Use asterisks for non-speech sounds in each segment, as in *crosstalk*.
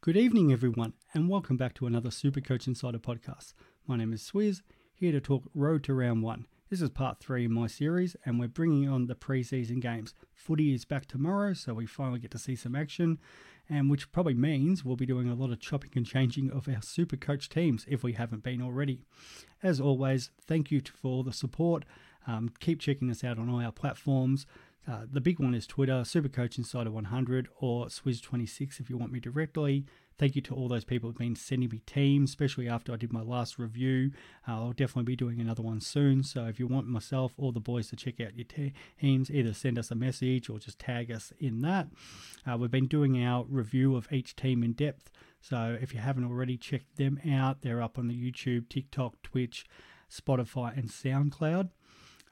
Good evening, everyone, and welcome back to another Super Coach Insider podcast. My name is Swizz, here to talk Road to Round 1. This is part 3 of my series, and we're bringing on the preseason games. Footy is back tomorrow, so we finally get to see some action, and which probably means we'll be doing a lot of chopping and changing of our Super Coach teams if we haven't been already. As always, thank you for all the support. Um, keep checking us out on all our platforms. Uh, the big one is Twitter, Supercoach Insider 100 or Swizz26 if you want me directly. Thank you to all those people who've been sending me teams, especially after I did my last review. Uh, I'll definitely be doing another one soon. So if you want myself or the boys to check out your teams, either send us a message or just tag us in that. Uh, we've been doing our review of each team in depth. So if you haven't already checked them out, they're up on the YouTube, TikTok, Twitch, Spotify, and SoundCloud.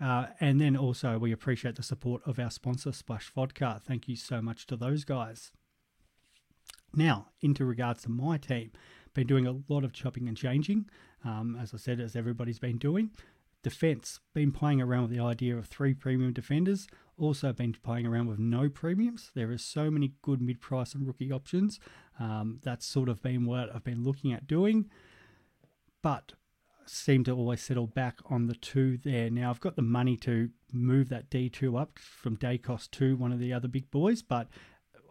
Uh, and then also, we appreciate the support of our sponsor, Splash Vodka. Thank you so much to those guys. Now, into regards to my team, been doing a lot of chopping and changing, um, as I said, as everybody's been doing. Defense, been playing around with the idea of three premium defenders, also been playing around with no premiums. There are so many good mid price and rookie options. Um, that's sort of been what I've been looking at doing. But seem to always settle back on the two there. Now, I've got the money to move that D2 up from Daicos to one of the other big boys, but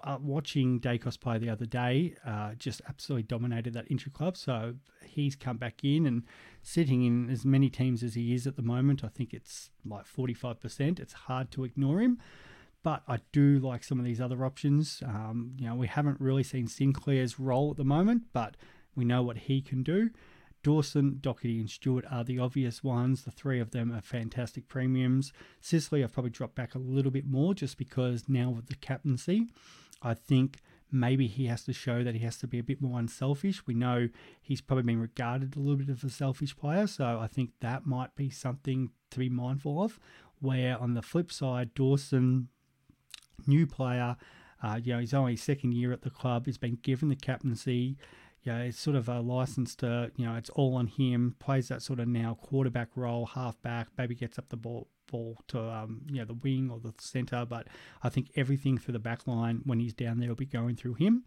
uh, watching Daicos play the other day uh, just absolutely dominated that intra club. So he's come back in and sitting in as many teams as he is at the moment. I think it's like 45%. It's hard to ignore him. But I do like some of these other options. Um, you know, we haven't really seen Sinclair's role at the moment, but we know what he can do. Dawson, Docherty, and Stewart are the obvious ones. The three of them are fantastic premiums. Sicily, I've probably dropped back a little bit more just because now with the captaincy, I think maybe he has to show that he has to be a bit more unselfish. We know he's probably been regarded a little bit of a selfish player, so I think that might be something to be mindful of. Where on the flip side, Dawson, new player, uh, you know, he's only second year at the club, he's been given the captaincy yeah, it's sort of a license to, you know, it's all on him. Plays that sort of now quarterback role, halfback. Maybe gets up the ball ball to um, you know the wing or the center, but I think everything for the back line when he's down there will be going through him.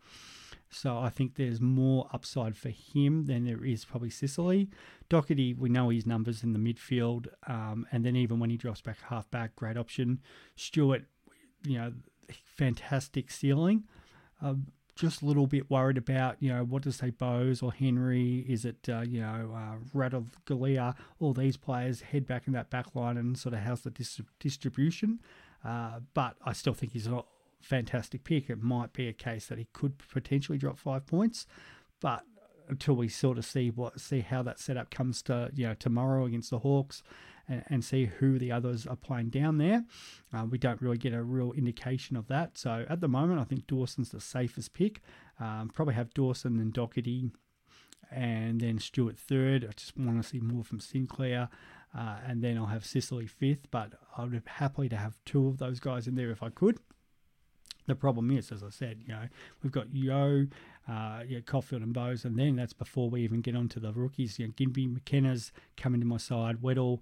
So I think there's more upside for him than there is probably Sicily. Docherty, we know his numbers in the midfield, um, and then even when he drops back halfback great option. Stewart, you know, fantastic ceiling. Um, just a little bit worried about, you know, what to say Bowes or Henry? Is it, uh, you know, uh, Radov Galia? All these players head back in that back line and sort of how's the dis- distribution? Uh, but I still think he's a fantastic pick. It might be a case that he could potentially drop five points, but until we sort of see what see how that setup comes to you know tomorrow against the Hawks and, see who the others are playing down there. Uh, we don't really get a real indication of that. So at the moment, I think Dawson's the safest pick. Um, probably have Dawson and Docherty and then Stewart third. I just want to see more from Sinclair. Uh, and then I'll have Sicily fifth, but I would be happy to have two of those guys in there if I could. The problem is, as I said, you know, we've got Yeo, uh, yeah, Coffield and Bowes, and then that's before we even get onto the rookies. You know, Ginbey, McKenna's coming to my side, Weddle,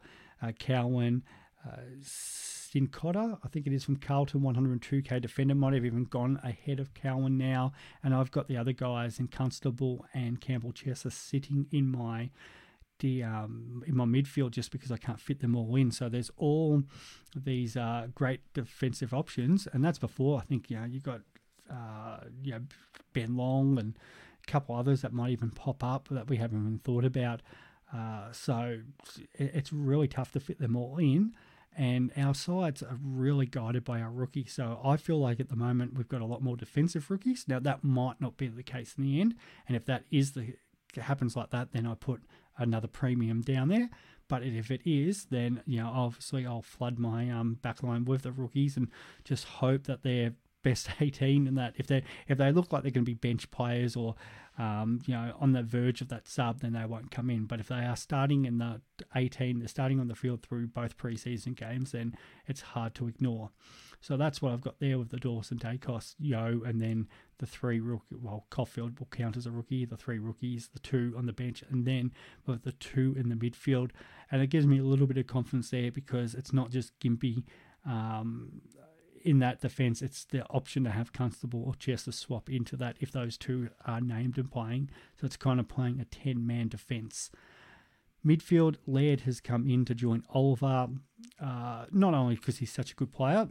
Cowan, uh, Cincotta, I think it is from Carlton, 102k defender, might have even gone ahead of Cowan now. And I've got the other guys in Constable and Campbell Chesser sitting in my the um, in my midfield just because I can't fit them all in. So there's all these uh, great defensive options, and that's before I think you know you got uh, you know Ben Long and a couple others that might even pop up that we haven't even thought about. Uh, so it's really tough to fit them all in. And our sides are really guided by our rookies. So I feel like at the moment we've got a lot more defensive rookies. Now that might not be the case in the end. And if that is the happens like that, then I put another premium down there. But if it is, then you know obviously I'll flood my um, backline with the rookies and just hope that they're best *laughs* 18 and that if they if they look like they're going to be bench players or um, you know on the verge of that sub then they won't come in. But if they are starting in the 18 they're starting on the field through both preseason games then it's hard to ignore. So that's what I've got there with the Dawson Daicos Yeo, and then the three rookie well Coffield will count as a rookie the three rookies the two on the bench and then with the two in the midfield. And it gives me a little bit of confidence there because it's not just Ginbey um, in that defence, it's the option to have Constable or Chesser swap into that if those two are named and playing. So it's kind of playing a 10 man defence. Midfield, Laird has come in to join Oliver, uh, not only because he's such a good player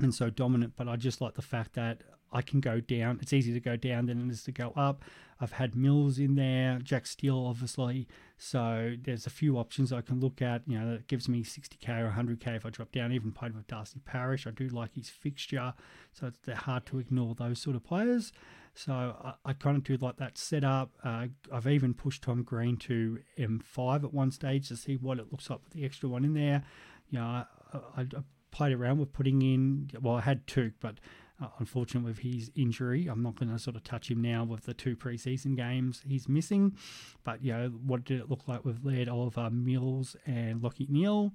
and so dominant, but I just like the fact that I can go down. It's easier to go down than it is to go up. I've had Mills in there, Jack Steele, obviously. So there's a few options I can look at. You know, that gives me 60k or 100k if I drop down. Even played with Darcy Parish. I do like his fixture, so it's they're hard to ignore those sort of players. So I, I kind of do like that setup. Uh, I've even pushed Tom Green to M5 at one stage to see what it looks like with the extra one in there. You know, I, I, I played around with putting in. Well, I had two, but uh, with his injury, I'm not going to sort of touch him now with the two preseason games he's missing. But, you know, what did it look like with Laird, Oliver, Mills, and Lachie Neale?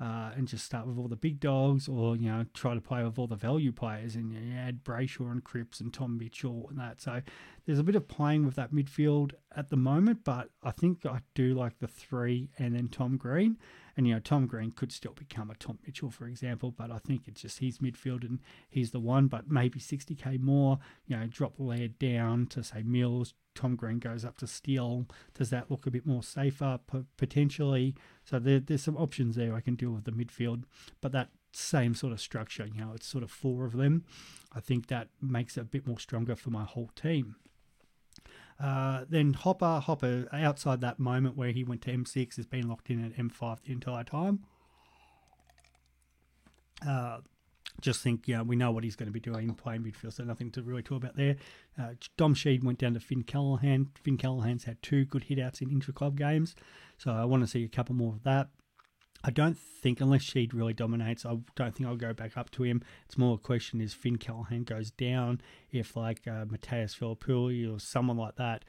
Uh, and just start with all the big dogs, or you know, try to play with all the value players, and you add Brayshaw and Cripps and Tom Mitchell and that. So there's a bit of playing with that midfield at the moment, but I think I do like the three and then Tom Green. And, you know, Tom Green could still become a Tom Mitchell, for example, but I think it's just his midfield and he's the one, but maybe 60k more, you know, drop Laird down to say Mills, Tom Green goes up to Steele. Does that look a bit more safer potentially? So there, there's some options there I can deal with the midfield, but that same sort of structure, you know, it's sort of four of them. I think that makes it a bit more stronger for my whole team. Uh, then Hopper, Hopper, outside that moment where he went to M6, has been locked in at M5 the entire time. Uh, just think, yeah, we know what he's going to be doing playing midfield, so nothing to really talk about there. Uh, Dom Sheed went down to Finn Callaghan. Finn Callaghan's had two good hitouts in intra club games, so I want to see a couple more of that. I don't think, unless Sheed really dominates, I don't think I'll go back up to him. It's more a question is Finn Callaghan goes down, if like uh, Mattaes Filippelli or someone like that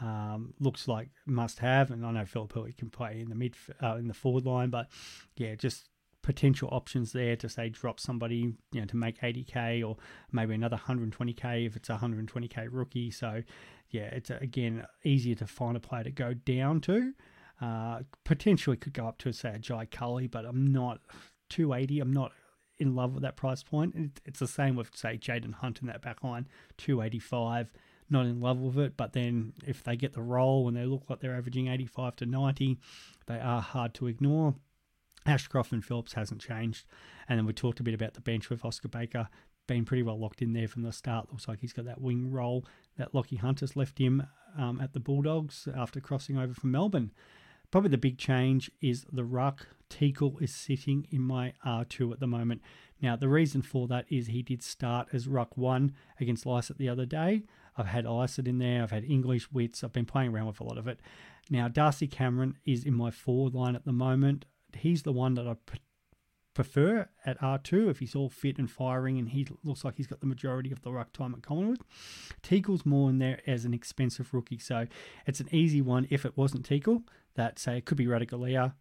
um, looks like must have. And I know Filippelli can play in the mid uh, in the forward line, but yeah, just potential options there to say drop somebody, you know, to make 80k or maybe another 120k if it's a 120k rookie. So yeah, it's again easier to find a player to go down to. Uh, potentially could go up to say a Jai Culley, but I'm not 280. I'm not in love with that price point. It, it's the same with say Jayden Hunt in that back line, 285. Not in love with it, but then if they get the role and they look like they're averaging 85 to 90, they are hard to ignore. Ashcroft and Phillips hasn't changed. And then we talked a bit about the bench with Oscar Baker been pretty well locked in there from the start. Looks like he's got that wing role that Lachie Hunter's left him um, at the Bulldogs after crossing over from Melbourne. Probably the big change is the ruck. Teakle is sitting in my R2 at the moment. Now, the reason for that is he did start as ruck one against Lycett the other day. I've had Lycett in there, I've had English Witts, I've been playing around with a lot of it. Now, Darcy Cameron is in my forward line at the moment. He's the one that I prefer at R2 if he's all fit and firing and he looks like he's got the majority of the ruck time at Collingwood. Teakle's more in there as an expensive rookie, so it's an easy one if it wasn't Teakle that say it could be Ratugolea,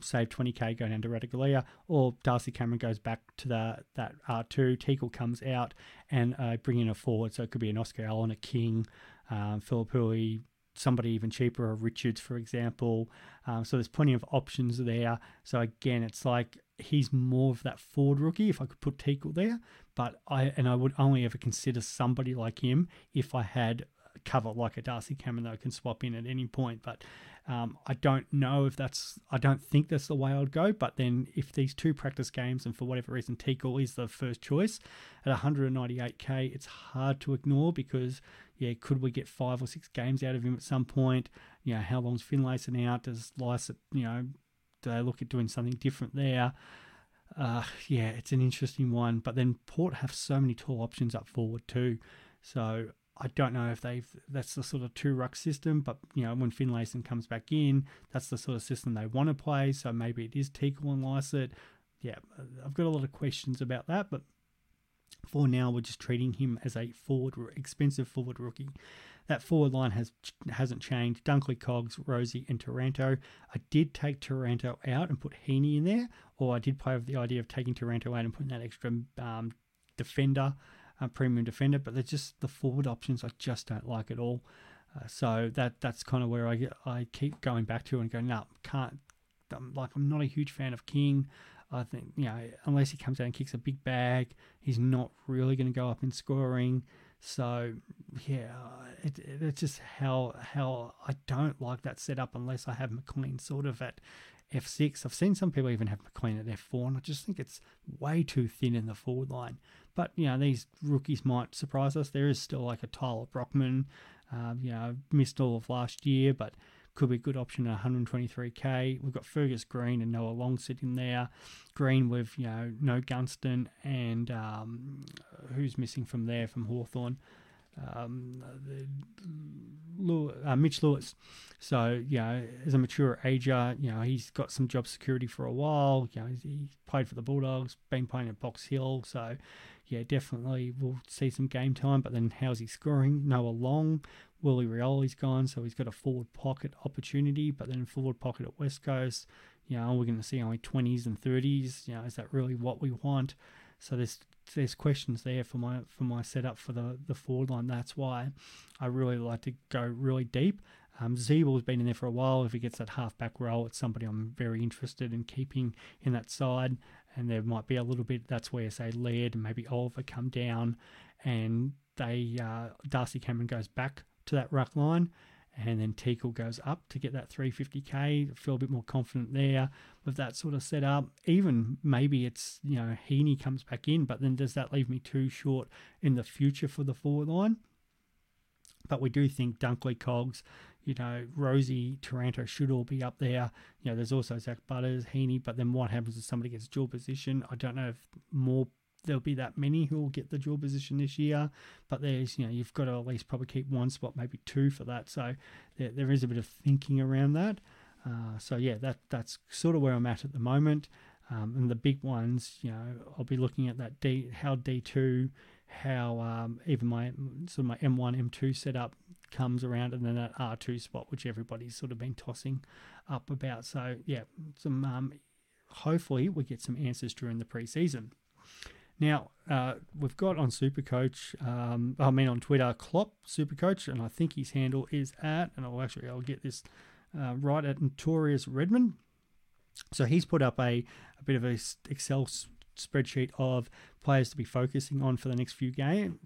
save 20k going down to Ratugolea, or Darcy Cameron goes back to the, that R2, Teakle comes out and uh, bring in a forward. So it could be an Oscar Allen, a King, um, Filippelli, somebody even cheaper, a Richards, for example. Um, so there's plenty of options there. So again, it's like he's more of that forward rookie if I could put Teakle there. But I and I would only ever consider somebody like him if I had cover like a Darcy Cameron that I can swap in at any point. But um, I don't know if that's, I don't think that's the way I'd go. But then if these two practice games, and for whatever reason, Teakle is the first choice at 198k, it's hard to ignore because, yeah, could we get five or six games out of him at some point? You know, how long's Finlayson out? Does Lycett, you know, do they look at doing something different there? Uh, yeah, it's an interesting one. But then Port have so many tall options up forward too. So I don't know if they've that's the sort of two ruck system, but you know when Finlayson comes back in, that's the sort of system they want to play. So maybe it is Teakle and Lycett. Yeah, I've got a lot of questions about that, but for now we're just treating him as a forward, expensive forward rookie. That forward line has hasn't changed. Dunkley, Cogs, Rosie, and Taranto. I did take Taranto out and put Heeney in there, or I did play with the idea of taking Taranto out and putting that extra um, defender a premium defender, but they're just the forward options I just don't like at all. Uh, so that that's kind of where I I keep going back to and going, no, can't. I'm, like I'm not a huge fan of King. I think, you know, unless he comes out and kicks a big bag, he's not really going to go up in scoring. So, yeah, it, it, it's just how how I don't like that setup unless I have McLean sort of at F6. I've seen some people even have McLean at F4, and I just think it's way too thin in the forward line. But, you know, these rookies might surprise us. There is still like a Tyler Brockman, um, you know, missed all of last year, but could be a good option at 123k. We've got Fergus Greene and Noah Long sitting there. Greene with, you know, no Gunston and um, who's missing from there from Hawthorn um, the, uh, Mitch Lewis. So, you know, as a mature ager, you know, he's got some job security for a while. You know, he played for the Bulldogs, been playing at Box Hill. So, yeah, definitely we'll see some game time. But then how's he scoring? Noah Long. Willie Rioli's gone, so he's got a forward pocket opportunity. But then forward pocket at West Coast, you know, we're going to see only 20s and 30s. You know, is that really what we want? So there's there's questions there for my for my setup for the the forward line. That's why I really like to go really deep. Um, Ziebell's been in there for a while. If he gets that half back role, it's somebody I'm very interested in keeping in that side. And there might be a little bit. That's where say Laird and maybe Oliver come down, and they uh, Darcy Cameron goes back to that ruck line and then Teakle goes up to get that 350k. Feel a bit more confident there with that sort of setup. Even maybe it's you know Heeney comes back in, but then does that leave me too short in the future for the forward line? But we do think Dunkley, Cogs, you know, Rosie, Taranto should all be up there. You know, there's also Zak Butters, Heeney, but then what happens if somebody gets dual position? I don't know if more there'll be that many who will get the dual position this year, but there's you know you've got to at least probably keep one spot, maybe two for that. So there, there is a bit of thinking around that. Uh, so yeah, that that's sort of where I'm at at the moment. Um, and the big ones, you know, I'll be looking at that D, how D2, how um, even my sort of my M1, M2 setup comes around, and then that R2 spot, which everybody's sort of been tossing up about. So yeah, some um, hopefully we get some answers during the preseason. Now, uh, we've got on Supercoach, um, I mean on Twitter, Klopp Supercoach, and I think his handle is at, and I'll actually, I'll get this uh, right at Notorious Redmond. So he's put up a, a bit of a Excel spreadsheet of players to be focusing on for the next few games.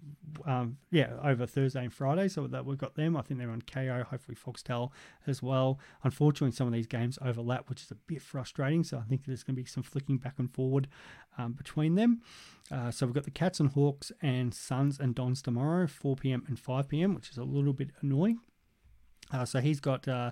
Um, yeah, over Thursday and Friday. So that we've got them. I think they're on Kayo, hopefully Foxtel as well. Unfortunately, some of these games overlap, which is a bit frustrating. So I think there's going to be some flicking back and forward um, between them. Uh, so we've got the Cats and Hawks and Suns and Dons tomorrow, 4 p.m. and 5 p.m., which is a little bit annoying. Uh, so he's got uh,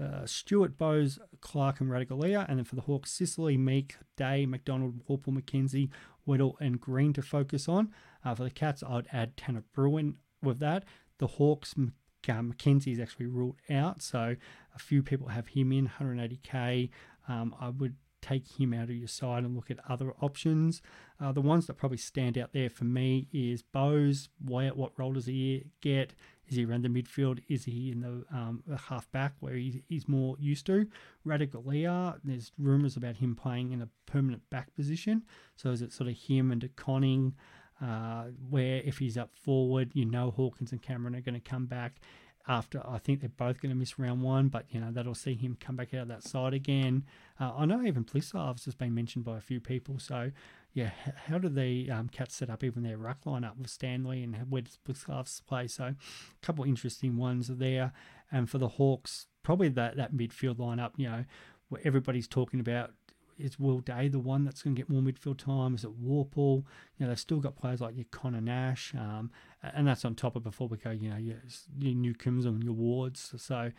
uh, Stewart, Bowes, Clark, and Ratugolea. And then for the Hawks, Sicily, Meek, Day, McDonald, Worpel, McKenzie, Weddle, and Green to focus on. Uh, for the Cats, I'd add Tanner Bruhn with that. The Hawks, uh, McKenzie is actually ruled out. So a few people have him in 180k. Um, I would take him out of your side and look at other options. Uh, the ones that probably stand out there for me is Bowes. What, what role does he get? Is he around the midfield? Is he in the, um, the half back where he, he's more used to? Ratugolea, there's rumours about him playing in a permanent back position. So is it sort of him and De Koning, uh, where if he's up forward, you know Hawkins and Cameron are going to come back after I think they're both going to miss round one, but you know that'll see him come back out of that side again. Uh, I know even Blicavs has just been mentioned by a few people. So yeah, how do the um, Cats set up even their ruck line up with Stanley and where does Blicavs play? So a couple interesting ones there, and for the Hawks, probably that that midfield lineup. You know, where everybody's talking about is Will Day the one that's going to get more midfield time? Is it Worpel? You know, they've still got players like your Conor Nash, um, and that's on top of before we go, you know, your, your Newcombs and your Wards. So,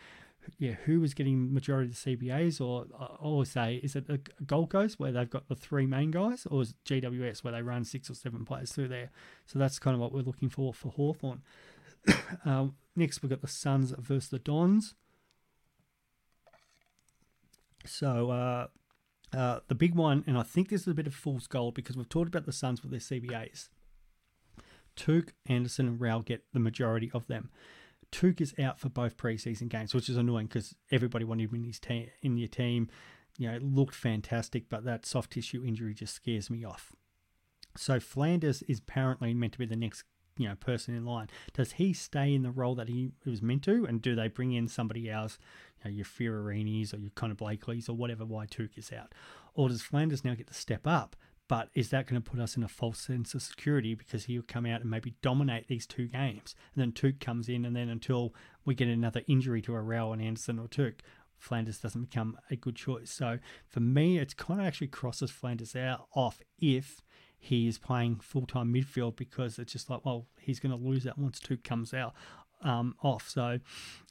yeah, who was getting majority of the CBAs? Or I always say, is it a Gold Coast where they've got the three main guys, or is GWS where they run six or seven players through there? So that's kind of what we're looking for for Hawthorn. *coughs* um, next, we've got the Suns versus the Dons. So, uh, uh, the big one, and I think this is a bit of fool's gold because we've talked about the Suns with their CBAs. Touk, Anderson, and Rowell get the majority of them. Touk is out for both preseason games, which is annoying because everybody wanted him in his team. In your team, you know, it looked fantastic, but that soft tissue injury just scares me off. So Flanders is apparently meant to be the next you know person in line. Does he stay in the role that he was meant to, and do they bring in somebody else, you know, your Fiorinis or your Conor Blakeleys or whatever why Touk is out, or does Flanders now get to step up? But is that going to put us in a false sense of security because he'll come out and maybe dominate these two games, and then Touk comes in, and then until we get another injury to a Rowell and Anderson or Touk, Flanders doesn't become a good choice. So for me, it's kind of actually crosses Flanders out off if he is playing full time midfield because it's just like, well, he's going to lose that once Touk comes out um, off. So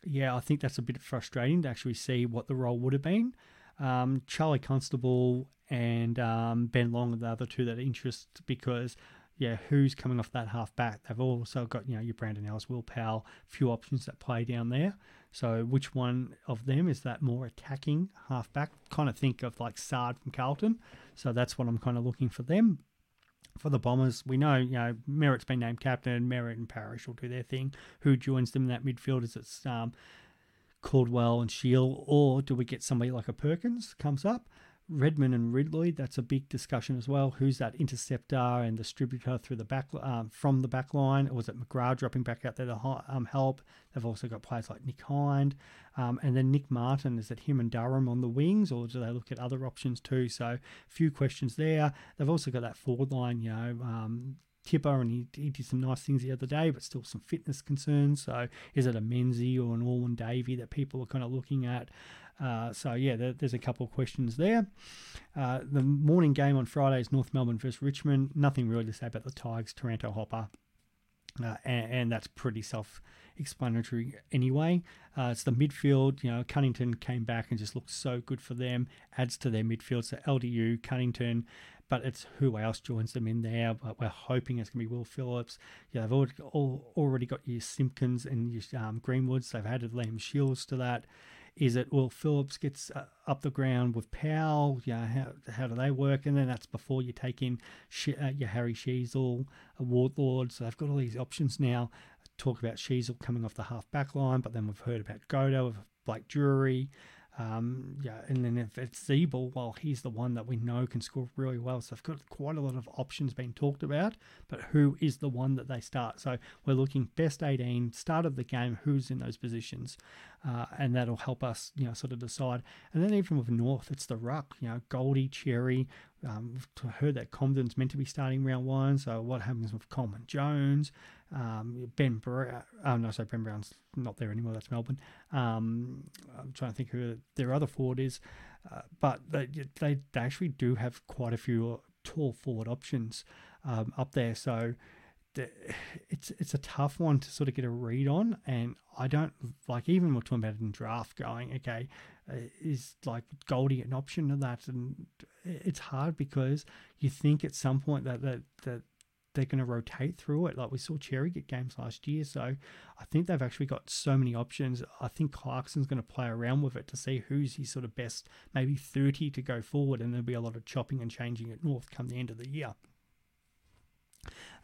yeah, I think that's a bit frustrating to actually see what the role would have been. Um, Charlie Constable and um, Ben Long are the other two that interest because yeah, who's coming off that half back? They've also got, you know, your Brandon Ellis, Will Powell, few options that play down there. So which one of them is that more attacking half back? Kind of think of like Saad from Carlton. So that's what I'm kind of looking for them. For the Bombers, we know, you know, Merrett's been named captain. Merrett and Parish will do their thing. Who joins them in that midfield? Is it um, Caldwell and Shiel, or do we get somebody like a Perkins comes up? Redman and Ridley, that's a big discussion as well. Who's that interceptor and distributor through the back um, from the back line? Or was it McGrath dropping back out there to um, help? They've also got players like Nick Hind. Um, and then Nick Martin, is it him and Durham on the wings, or do they look at other options too? So, a few questions there. They've also got that forward line, you know, um, Tipper, and he, he did some nice things the other day, but still some fitness concerns. So, is it a Menzie or an Alwyn Davey that people are kind of looking at? Uh, so yeah, there, there's a couple of questions there. Uh, the morning game on Friday is North Melbourne versus Richmond. Nothing really to say about the Tigers, Taranto Hopper, uh, and, and, that's pretty self-explanatory anyway. Uh, it's the midfield. You know, Cunnington came back and just looked so good for them. Adds to their midfield. So LDU, Cunnington, but it's who else joins them in there. But we're hoping it's going to be Will Phillips. Yeah, they've already, all, already got your Simpkins and your um, Greenwoods. They've added Liam Shiels to that. Is it Will Phillips gets uh, up the ground with Powell? Yeah, how, how do they work? And then that's before you take in uh, your Harry Sheezel, a Wardlaw. So they've got all these options now. Talk about Sheezel coming off the half back line, but then we've heard about Godo Blake Drury. Um, yeah, and then if it's Ziebell, well, he's the one that we know can score really well. So I've got quite a lot of options being talked about, but who is the one that they start? So we're looking best 18, start of the game, who's in those positions, uh, and that'll help us, you know, sort of decide. And then even with North, it's the ruck, you know, Goldie, Xerri. Um, we've heard that Comben's meant to be starting round one. So what happens with Coleman Jones? Um, ben Brown, oh no, sorry, Ben Brown's not there anymore. That's Melbourne. Um, I'm trying to think who their other forward is, uh, but they, they, they actually do have quite a few tall forward options um, up there. So it's it's a tough one to sort of get a read on, and I don't like even we're talking about it in draft going. Okay, uh, is like Goldie an option of that, and it's hard because you think at some point that that that they're going to rotate through it. Like we saw Xerri get games last year. So I think they've actually got so many options. I think Clarkson's going to play around with it to see who's his sort of best, maybe 30 to go forward. And there'll be a lot of chopping and changing at North come the end of the year.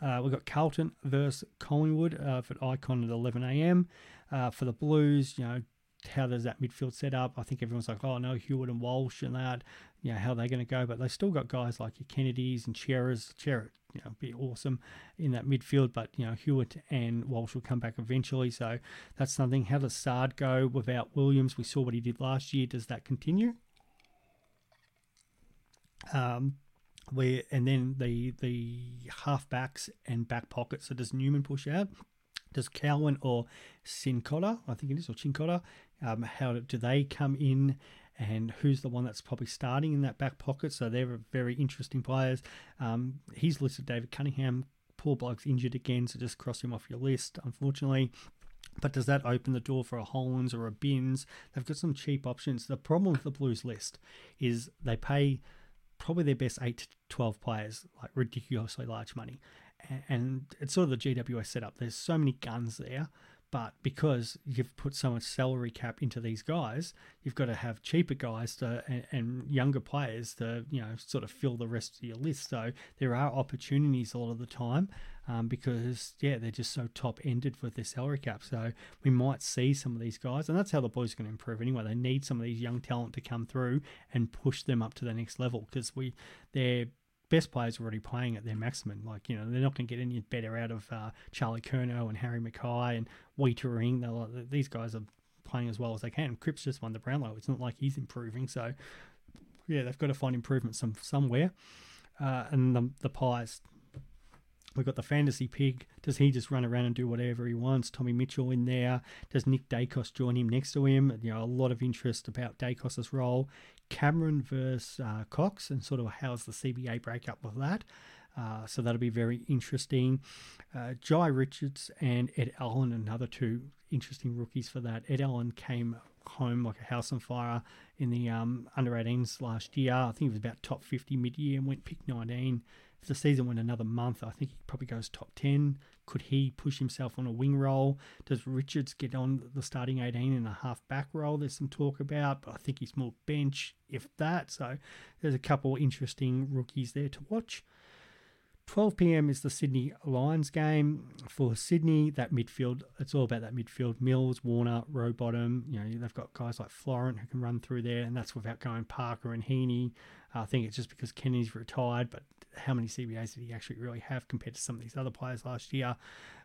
Uh, we've got Carlton versus Collingwood uh, for Icon at 11 a.m. Uh, for the Blues, you know, how does that midfield set up? I think everyone's like, oh no, Hewett and Walsh and that, you know, how they're going to go. But they've still got guys like your Kennedys and Cerras. Cerra, you know, be awesome in that midfield. But, you know, Hewett and Walsh will come back eventually. So that's something. How does Saad go without Williams? We saw what he did last year. Does that continue? Um, where and then the the halfbacks and back pockets. So does Newman push out? Does Cowan or Cincotta, I think it is, or Cincotta, um, how do they come in and who's the one that's probably starting in that back pocket. So they're very interesting players. Um, he's listed David Cunningham. Poor bloke's injured again, so just cross him off your list, unfortunately. But does that open the door for a Hollands or a Binns? They've got some cheap options. The problem with the Blues list is they pay probably their best 8 to 12 players like ridiculously large money. And it's sort of the GWS setup. There's so many guns there but because you've put so much salary cap into these guys, you've got to have cheaper guys to, and, and, younger players to, you know, sort of fill the rest of your list. So there are opportunities a lot of the time um, because, yeah, they're just so top ended with their salary cap. So we might see some of these guys, and that's how the boys are going to improve anyway. They need some of these young talent to come through and push them up to the next level because we, they're best players are already playing at their maximum. Like, you know, they're not going to get any better out of uh, Charlie Curnow and Harry McKay and Weitering. Like, these guys are playing as well as they can. Cripps just won the Brownlow. It's not like he's improving. So, yeah, they've got to find improvement some somewhere. Uh, and the, the Pies, We've got the fantasy pig. Does he just run around and do whatever he wants? Tommy Mitchell in there. Does Nick Daicos join him next to him? You know, a lot of interest about Daicos' role. Cameron versus uh, Cox and sort of how's the CBA breakup with that. Uh, so that'll be very interesting. Uh, Jhye Richards and Ed Allan, another two interesting rookies for that. Ed Allan came home like a house on fire in the um, under 18s last year. I think it was about top 50 mid year and went pick 19 if the season went another month, I think he probably goes top 10. Could he push himself on a wing role? Does Richards get on the starting 18 in a half back role? There's some talk about, but I think he's more bench, if that. So there's a couple interesting rookies there to watch. 12 p.m. is the Sydney Lions game for Sydney. That midfield, it's all about that midfield. Mills, Warner, Rowbottom. You know, they've got guys like Florent who can run through there, and that's without going Parker and Heeney. I think it's just because Kenny's retired, but how many CBAs did he actually really have compared to some of these other players last year?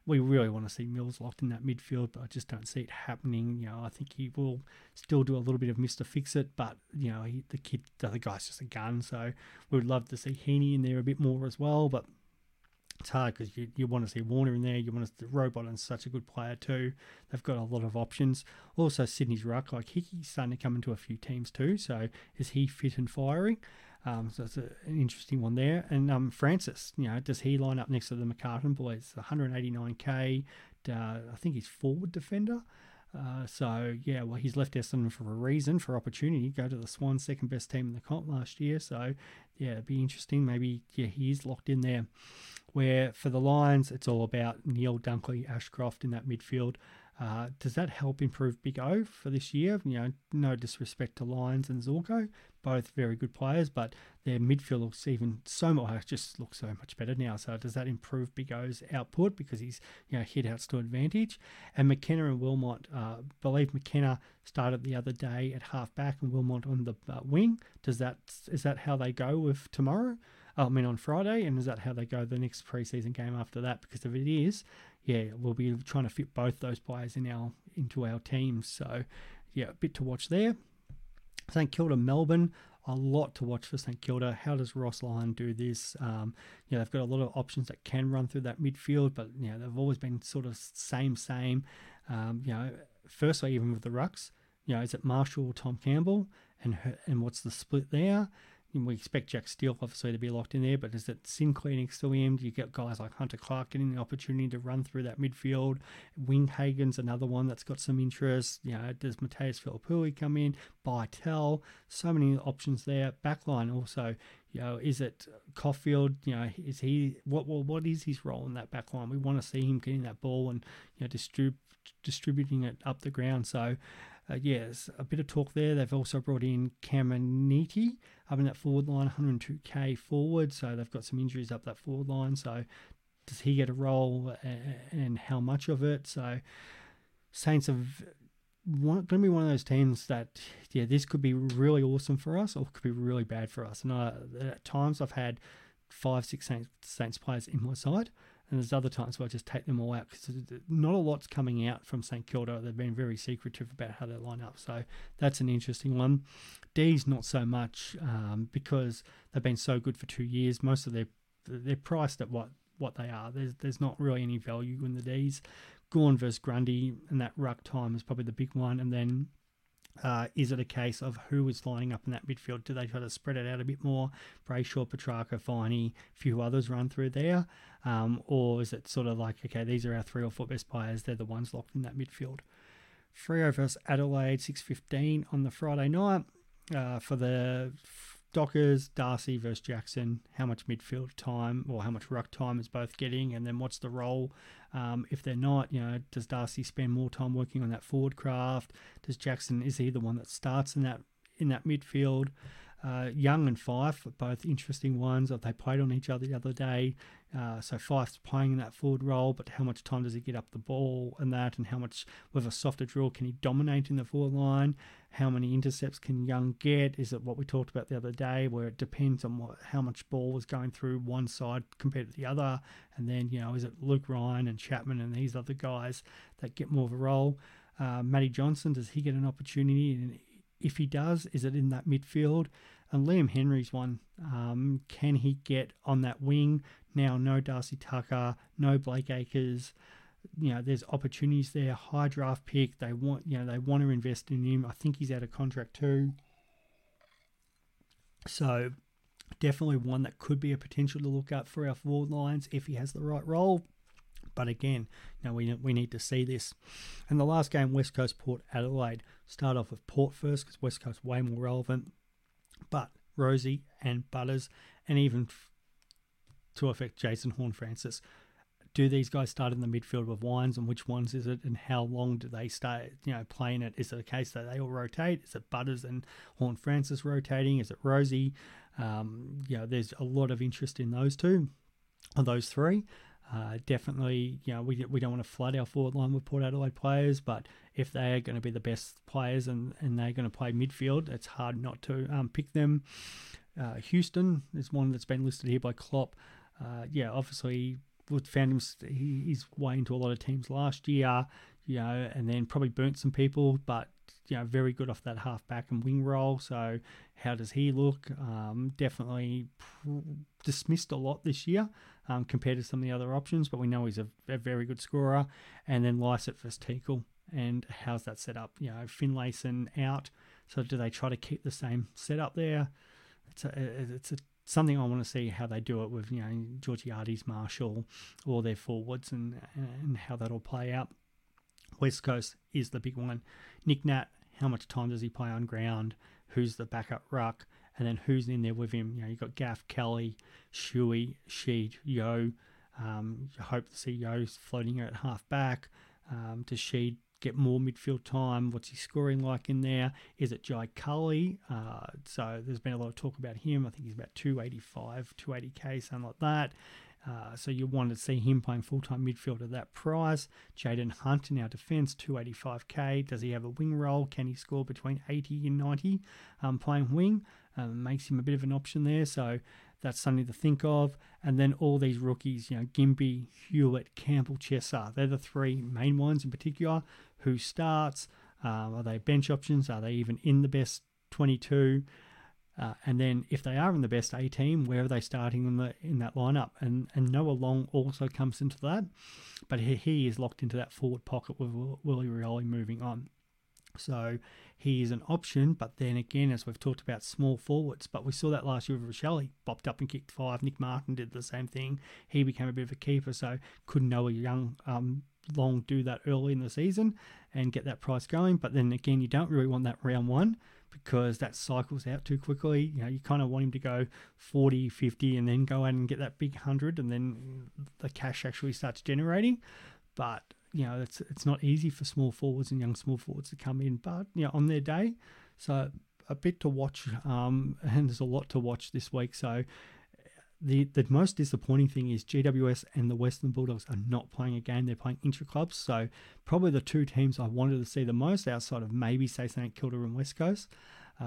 We really want to see Mills locked in that midfield, but I just don't see it happening. You know, I think he will still do a little bit of Mr. Fix It, but, you know, he, the kid, the other guy's just a gun. So we would love to see Heeney in there a bit more as well, but it's hard because you, you want to see Warner in there. You want to see Robot and such a good player too. They've got a lot of options. Also, Sydney's ruck, like Hickey's starting to come into a few teams too. So is he fit and firing? Um, so it's a, an interesting one there. And um, Francis, you know, does he line up next to the McCartin boys? 189k. Uh, I think he's forward defender. Uh, so yeah, well, he's left Essendon for a reason, for opportunity. Go to the Swans, second best team in the comp last year. So yeah, it'd be interesting. Maybe yeah, he's locked in there. Where for the Lions, it's all about Neale Dunkley, Ashcroft in that midfield. Uh, does that help improve Big O for this year? You know, no disrespect to Lions and Zorko, both very good players, but their midfield looks even so much just looks so much better now. So does that improve Big O's output because he's you know hit outs to advantage? And McKenna and Wilmot, uh, believe McKenna started the other day at half back and Wilmot on the uh, wing. Does that is that how they go with tomorrow? I mean on Friday, and is that how they go the next preseason game after that? Because if it is, yeah, we'll be trying to fit both those players in our into our teams. So yeah, a bit to watch there. St Kilda, Melbourne, a lot to watch for St Kilda. How does Ross Lyon do this? Um, you know, they've got a lot of options that can run through that midfield, but know they've always been sort of same same. Um, you know, firstly even with the rucks, you know, is it Marshall or Tom Campbell, and her, and what's the split there? We expect Jack Steele obviously to be locked in there, but is it Sinclair next to him? Do you get guys like Hunter Clark getting the opportunity to run through that midfield? Winghagen's another one that's got some interest. You know, does Mattaes Phillipou come in? Bytel, so many options there. Backline also, you know, is it Coffield? You know, is he what? Well, what is his role in that backline? We want to see him getting that ball and you know distrib- distributing it up the ground. So uh, yes, a bit of talk there. They've also brought in Caminiti up in that forward line, 102k forward. So they've got some injuries up that forward line. So does he get a role and how much of it? So Saints have going to be one of those teams that, yeah, this could be really awesome for us or could be really bad for us. And I, at times I've had five, six Saints, Saints players in my side. And there's other times where I just take them all out because not a lot's coming out from St Kilda. They've been very secretive about how they line up. So that's an interesting one. D's not so much um, because they've been so good for two years. Most of their they're priced at what what they are. There's there's not really any value in the D's. Gawn versus Grundy and that ruck time is probably the big one. And then uh, is it a case of who is lining up in that midfield? Do they try to spread it out a bit more? Brayshaw, Petrarca, Viney, a few others run through there? Um, or is it sort of like, okay, these are our three or four best players, they're the ones locked in that midfield? Freo versus Adelaide, 6.15 on the Friday night. Uh, for the Dockers, Darcy versus Jackson, how much midfield time or how much ruck time is both getting, and then what's the role um, if they're not? You know, does Darcy spend more time working on that forward craft? Does Jackson is he the one that starts in that in that midfield? Uh, Young and Fyfe, both interesting ones. They played on each other the other day. Uh, so Fyfe's playing in that forward role, but how much time does he get up the ball and that, and how much with a softer drill can he dominate in the forward line? How many intercepts can Young get? Is it what we talked about the other day, where it depends on what how much ball was going through one side compared to the other, and then you know is it Luke Ryan and Chapman and these other guys that get more of a role? Uh, Matty Johnson, does he get an opportunity? And if he does, is it in that midfield? And Liam Henry's one. Um, can he get on that wing? Now, no Darcy Tucker, no Blake Acres. You know, there's opportunities there. High draft pick. They want, you know, they want to invest in him. I think he's out of contract too. So, definitely one that could be a potential to look at for our forward lines if he has the right role. But again, know, we, we need to see this. And the last game, West Coast Port Adelaide. Start off with Port first because West Coast way more relevant. But Rosie and Butters, and even to affect Jason Horne-Francis, do these guys start in the midfield with Wines, and which ones is it, and how long do they stay? You know, playing it. Is it a case that they all rotate? Is it Butters and Horne-Francis rotating? Is it Rosie? Um, you know, there's a lot of interest in those two, or those three. Uh, definitely, you know, we, we don't want to flood our forward line with Port Adelaide players, but if they are going to be the best players and, and they're going to play midfield, it's hard not to um, pick them. Uh, Houston is one that's been listed here by Klopp. Uh, yeah, obviously, found him, he's way into a lot of teams last year, you know, and then probably burnt some people, but you know, very good off that half back and wing role. So, how does he look? Um, definitely dismissed a lot this year um, compared to some of the other options, but we know he's a, a very good scorer. And then Lycett versus Teakle. And how's that set up? You know, Finlayson out. So, do they try to keep the same setup there? It's a, it's a something I want to see how they do it with you know Georgiades, Marshall, or their forwards, and and how that'll play out. West Coast is the big one. Nick Nat, how much time does he play on ground? Who's the backup ruck? And then who's in there with him? You know, you've got Gaff, Kelly, Shuey, Sheed, Yeo. Um, you hope to see Yeo floating at half back. Um, does Sheed get more midfield time? What's he scoring like in there? Is it Jai Culley? Uh, so there's been a lot of talk about him. I think he's about 285, 280k, something like that. Uh, so you want to see him playing full time midfield at that price. Jayden Hunt in our defence, 285k. Does he have a wing role? Can he score between 80 and 90 um, playing wing? Um, makes him a bit of an option there. So that's something to think of. And then all these rookies, you know, Ginbey, Hewett, Campbell, Chesser, they're the three main ones in particular. Who starts? Um, are they bench options? Are they even in the best 22? Uh, and then if they are in the best A team, where are they starting in the in that lineup? And and Noah Long also comes into that, but he, he is locked into that forward pocket with Willie Rioli moving on. So he is an option, but then again, as we've talked about, small forwards. But we saw that last year with Rochelle. He bopped up and kicked five. Nick Martin did the same thing. He became a bit of a keeper. So could Noah Young um, Long do that early in the season and get that price going? But then again, you don't really want that round one because that cycles out too quickly. You know, you kind of want him to go 40, 50 and then go out and get that big 100 and then the cash actually starts generating. But, you know, it's it's not easy for small forwards and young small forwards to come in, but, you know, on their day. So a bit to watch um, *laughs* and there's a lot to watch this week. So the the most disappointing thing is GWS and the Western Bulldogs are not playing a game. They're playing intra clubs. So probably the two teams I wanted to see the most outside of maybe say St Kilda and West Coast.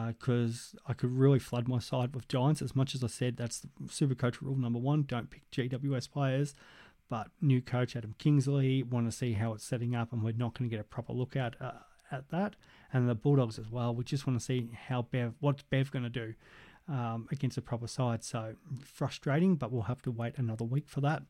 Because uh, I could really flood my side with Giants. As much as I said, that's Super Coach rule number one: don't pick GWS players. But new coach Adam Kingsley want to see how it's setting up, and we're not going to get a proper look at uh, at that. And the Bulldogs as well. We just want to see how Bev, what's Bev going to do um, against a proper side. So frustrating, but we'll have to wait another week for that.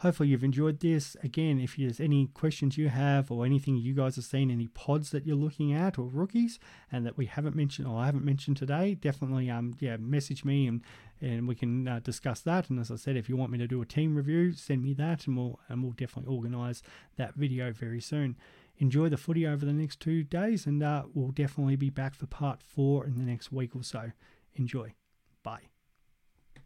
Hopefully, you've enjoyed this. Again, if there's any questions you have or anything you guys have seen, any pods that you're looking at or rookies, and that we haven't mentioned or I haven't mentioned today, definitely um yeah message me and and we can uh, discuss that. And as I said, if you want me to do a team review, send me that, and we'll and we'll definitely organise that video very soon enjoy the footy over the next two days, and uh, we'll definitely be back for part four in the next week or so. Enjoy. Bye.